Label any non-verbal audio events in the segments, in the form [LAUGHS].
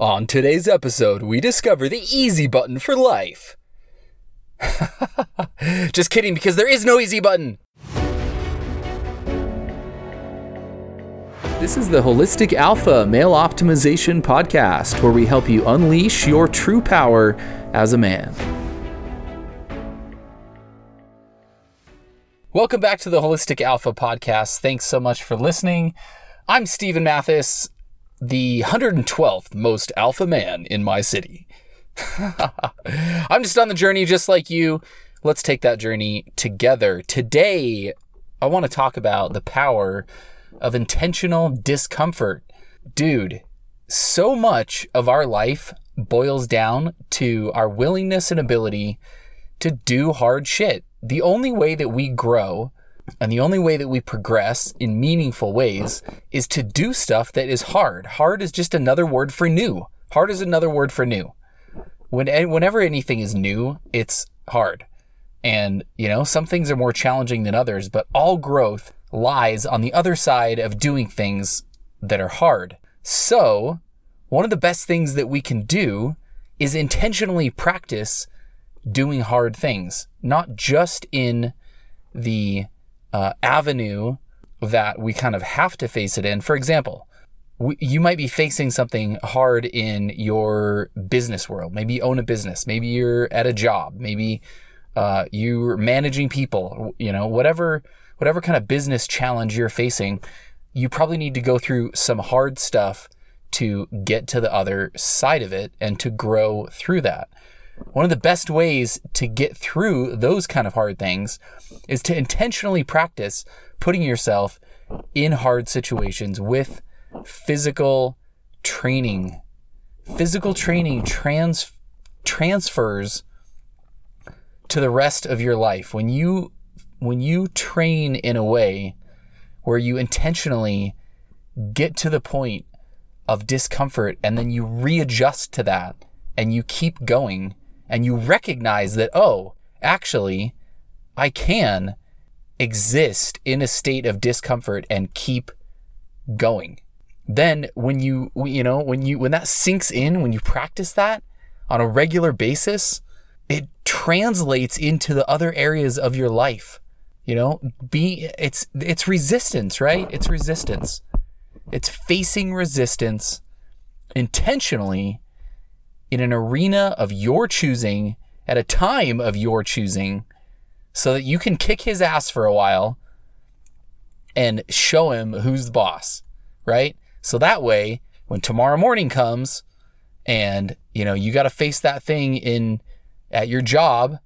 On today's episode, we discover the easy button for life. [LAUGHS] Just kidding, because there is no easy button. This is the Holistic Alpha Male Optimization Podcast, where we help you unleash your true power as a man. Welcome back to the Holistic Alpha Podcast. Thanks so much for listening. I'm Stephen Mathis, the 112th most alpha man in my city. [LAUGHS] I'm just on the journey just like you. Let's take that journey together. Today, I want to talk about the power of intentional discomfort. Dude, so much of our life boils down to our willingness and ability to do hard shit. The only way that we grow and the only way that we progress in meaningful ways is to do stuff that is hard. Hard is just another word for new. Hard is another word for new. When, eh, whenever anything is new, it's hard. And, you know, some things are more challenging than others, but all growth lies on the other side of doing things that are hard. So, one of the best things that we can do is intentionally practice doing hard things, not just in the uh, avenue that we kind of have to face it in. For example, we, you might be facing something hard in your business world. Maybe you own a business. Maybe you're at a job. Maybe uh, you're managing people. You know, whatever whatever kind of business challenge you're facing, you probably need to go through some hard stuff to get to the other side of it and to grow through that. One of the best ways to get through those kind of hard things is to intentionally practice putting yourself in hard situations with physical training. Physical training trans transfers to the rest of your life. When you when you train in a way where you intentionally get to the point of discomfort and then you readjust to that and you keep going and you recognize that, oh, actually, I can exist in a state of discomfort and keep going. Then when you, you know, when you, when that sinks in, when you practice that on a regular basis, it translates into the other areas of your life. You know, be, it's, it's resistance, right? It's resistance. It's facing resistance intentionally in an arena of your choosing at a time of your choosing so that you can kick his ass for a while and show him who's the boss, right? So that way, when tomorrow morning comes and, you know, you got to face that thing in at your job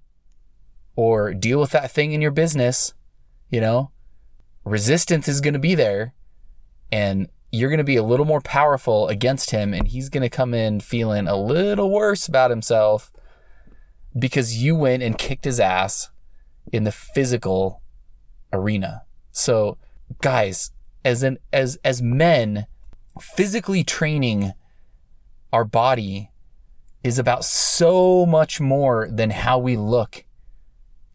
or deal with that thing in your business, you know, resistance is going to be there and you're going to be a little more powerful against him and he's going to come in feeling a little worse about himself because you went and kicked his ass in the physical arena. So, guys, as an as as men, physically training our body is about so much more than how we look.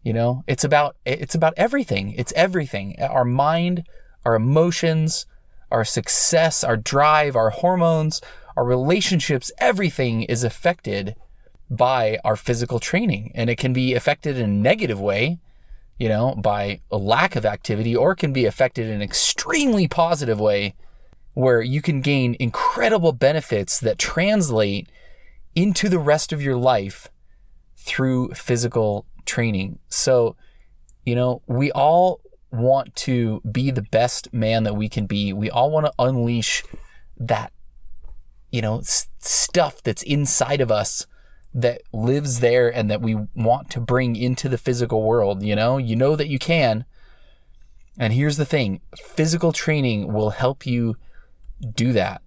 You know, it's about it's about everything. It's everything. Our mind, our emotions, our success, our drive, our hormones, our relationships, everything is affected by our physical training. And it can be affected in a negative way, you know, by a lack of activity, or it can be affected in an extremely positive way where you can gain incredible benefits that translate into the rest of your life through physical training. So, you know, we all want to be the best man that we can be. We all want to unleash that, you know, s- stuff that's inside of us that lives there and that we want to bring into the physical world. You know, you know that you can. And here's the thing physical training will help you do that.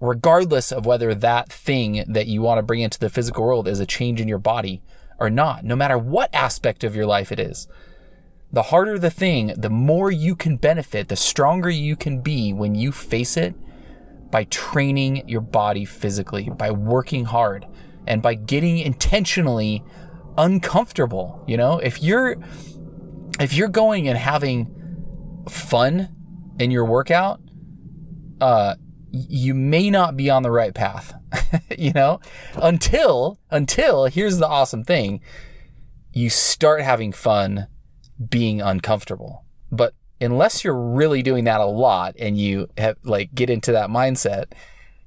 Regardless of whether that thing that you want to bring into the physical world is a change in your body or not, no matter what aspect of your life it is the harder the thing, the more you can benefit, the stronger you can be when you face it by training your body physically, by working hard, and by getting intentionally uncomfortable. You know, if you're if you're going and having fun in your workout, uh, you may not be on the right path, [LAUGHS] you know, until, until here's the awesome thing. You start having fun being uncomfortable. But unless you're really doing that a lot and you have like get into that mindset,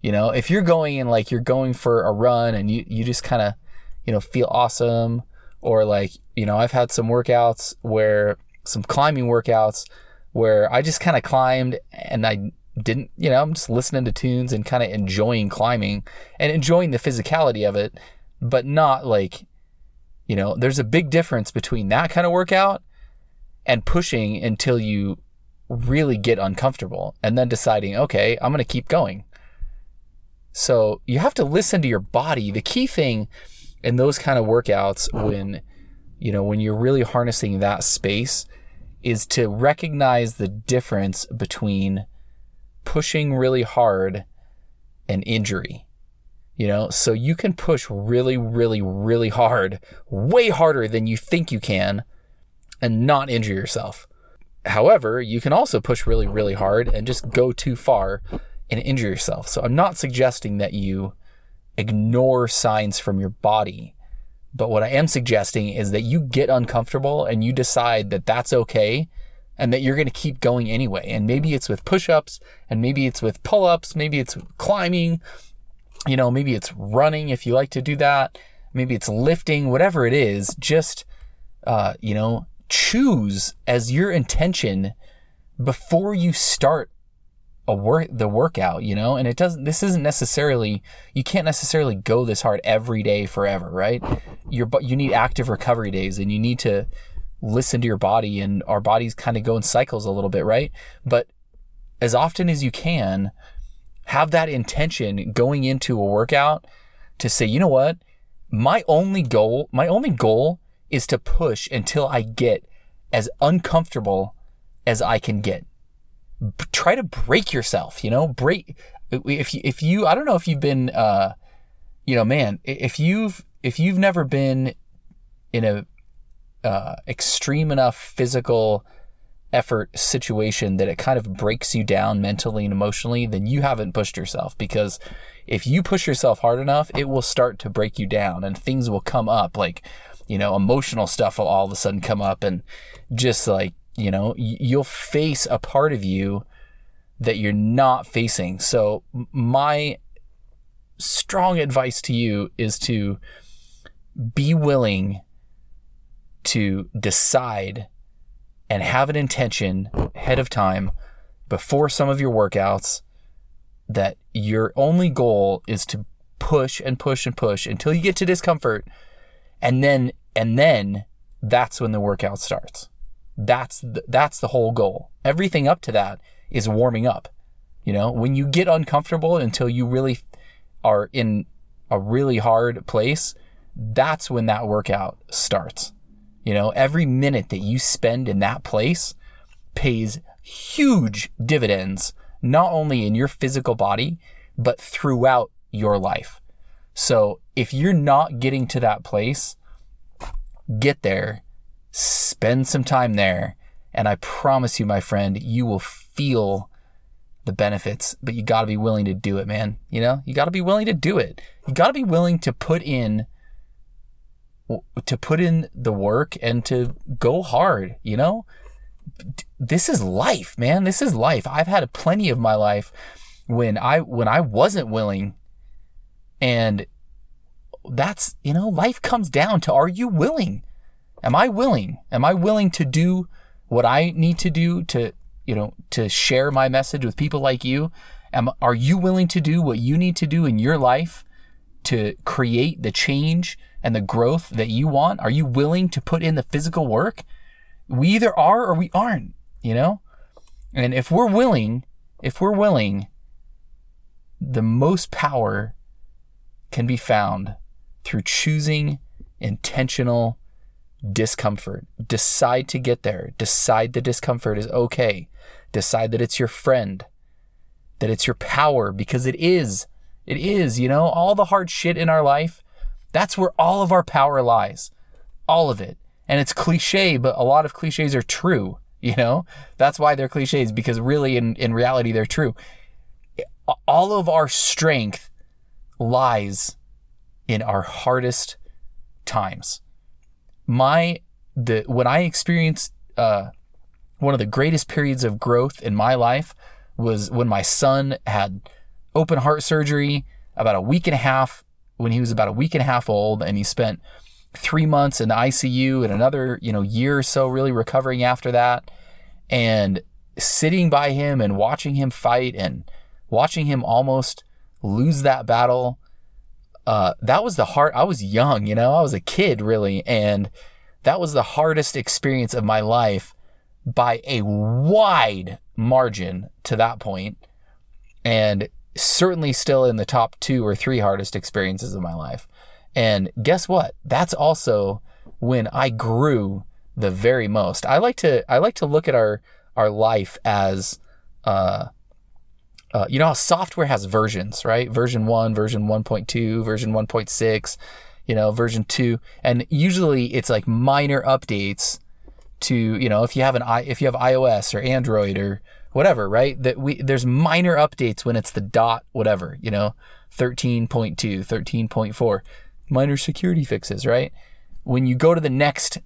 you know, if you're going and like you're going for a run and you, you just kind of, you know, feel awesome or like, you know, I've had some workouts where some climbing workouts where I just kind of climbed and I didn't, you know, I'm just listening to tunes and kind of enjoying climbing and enjoying the physicality of it, but not like, you know, there's a big difference between that kind of workout and pushing until you really get uncomfortable and then deciding, okay, I'm going to keep going. So you have to listen to your body. The key thing in those kind of workouts mm-hmm. when, you know, when you're really harnessing that space is to recognize the difference between pushing really hard and injury. You know, so you can push really, really, really hard, way harder than you think you can, and not injure yourself. However, you can also push really, really hard and just go too far and injure yourself. So I'm not suggesting that you ignore signs from your body. But what I am suggesting is that you get uncomfortable and you decide that that's okay and that you're going to keep going anyway. And maybe it's with push ups and maybe it's with pull ups, maybe it's climbing, you know, maybe it's running if you like to do that, maybe it's lifting, whatever it is, just, uh, you know, choose as your intention before you start a work the workout, you know, and it doesn't this isn't necessarily you can't necessarily go this hard every day forever, right? Your but you need active recovery days and you need to listen to your body and our bodies kind of go in cycles a little bit, right? But as often as you can, have that intention going into a workout to say, you know what? My only goal, my only goal is to push until I get as uncomfortable as I can get. Try to break yourself, you know, break if you, if you I don't know if you've been uh you know, man, if you've if you've never been in a uh, extreme enough physical effort situation that it kind of breaks you down mentally and emotionally, then you haven't pushed yourself. Because if you push yourself hard enough, it will start to break you down and things will come up. Like, you know, emotional stuff will all of a sudden come up and just like you know, you'll face a part of you that you're not facing. So, my strong advice to you is to be willing to decide and have an intention ahead of time before some of your workouts that your only goal is to push and push and push until you get to discomfort and then and then that's when the workout starts that's the, that's the whole goal. Everything up to that is warming up. You know, when you get uncomfortable until you really are in a really hard place, that's when that workout starts. You know, every minute that you spend in that place pays huge dividends, not only in your physical body, but throughout your life. So if you're not getting to that place, get there Spend some time there, and I promise you, my friend, you will feel the benefits, but you got to be willing to do it, man. You know, you got to be willing to do it. You got to be willing to put in to put in the work and to go hard, you know? This is life, man. This is life. I've had plenty of my life when I when I wasn't willing and that's, you know, life comes down to are you willing? Am I willing? Am I willing to do what I need to do to, you know, to share my message with people like you? Am, are you willing to do what you need to do in your life to create the change and the growth that you want? Are you willing to put in the physical work? We either are or we aren't, you know? And if we're willing, if we're willing, the most power can be found through choosing intentional discomfort. Decide to get there. Decide the discomfort is okay. Decide that it's your friend, that it's your power, because it is. It is, you know, all the hard shit in our life, that's where all of our power lies. All of it. And it's cliche, but a lot of cliches are true, [LAUGHS] you know? That's why they're cliches, because really, in, in reality, they're true. all of our strength lies in our hardest times. My the when I experienced uh, one of the greatest periods of growth in my life was when my son had open heart surgery about a week and a half when he was about a week and a half old and he spent three months in the ICU and another, you know, year or so really recovering after that. And sitting by him and watching him fight and watching him almost lose that battle. Uh, that was the hard. I was young, you know, I was a kid really, and that was the hardest experience of my life by a wide margin to that point, and certainly still in the top two or three hardest experiences of my life. And guess what? That's also when I grew the very most. I like to I like to look at our our life as uh, uh, you know how software has versions, right? Version 1, version 1.2, version 1.6, you know, version 2. And usually it's like minor updates to, you know, if you have an i if you have iOS or Android or whatever, right? That we there's minor updates when it's the dot whatever, you know, 13.2, 13.4 minor security fixes, right? When you go to the next,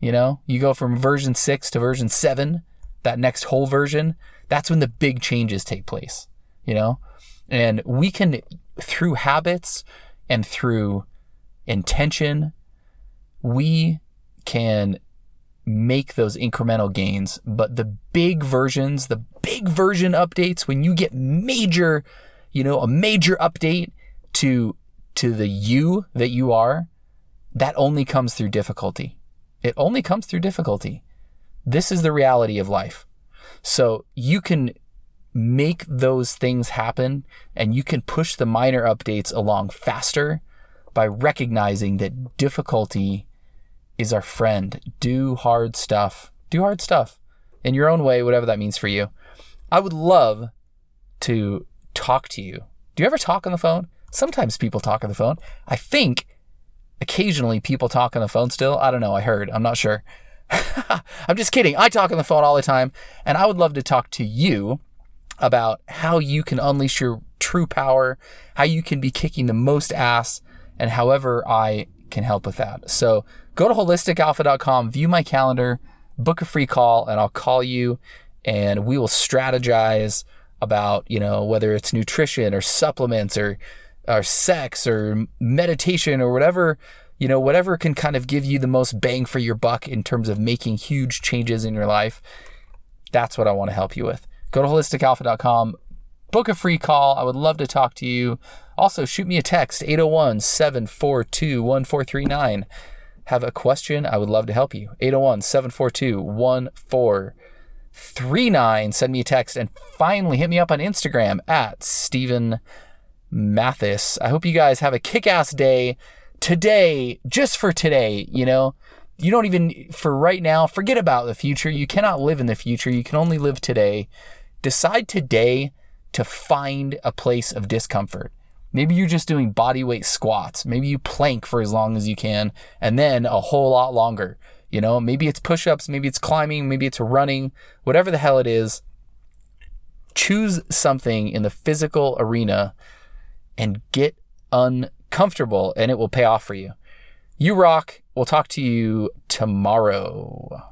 you know, you go from version 6 to version 7, that next whole version, that's when the big changes take place, you know? And we can, through habits and through intention, we can make those incremental gains. But the big versions, the big version updates, when you get major, you know, a major update to to the you that you are, that only comes through difficulty. It only comes through difficulty. This is the reality of life. So you can make those things happen and you can push the minor updates along faster by recognizing that difficulty is our friend. Do hard stuff. Do hard stuff in your own way, whatever that means for you. I would love to talk to you. Do you ever talk on the phone? Sometimes people talk on the phone. I think occasionally people talk on the phone still. I don't know. I heard. I'm not sure. [LAUGHS] I'm just kidding. I talk on the phone all the time, and I would love to talk to you about how you can unleash your true power, how you can be kicking the most ass, and however I can help with that. So go to holisticalpha.com, view my calendar, book a free call, and I'll call you and we will strategize about, you know, whether it's nutrition or supplements or or sex or meditation or whatever, you know, whatever can kind of give you the most bang for your buck in terms of making huge changes in your life. That's what I want to help you with. Go to holisticalpha.com, book a free call. I would love to talk to you. Also, shoot me a text 801 742 1439. Have a question? I would love to help you. 801 742 1439. Send me a text and finally hit me up on Instagram at Stephen Mathis. I hope you guys have a kick ass day today, just for today, you know. You don't even, for right now, forget about the future. You cannot live in the future. You can only live today. Decide today to find a place of discomfort. Maybe you're just doing body weight squats. Maybe you plank for as long as you can and then a whole lot longer. You know, maybe it's push ups, maybe it's climbing, maybe it's running, whatever the hell it is. Choose something in the physical arena and get uncomfortable, and it will pay off for you. You rock. We'll talk to you tomorrow.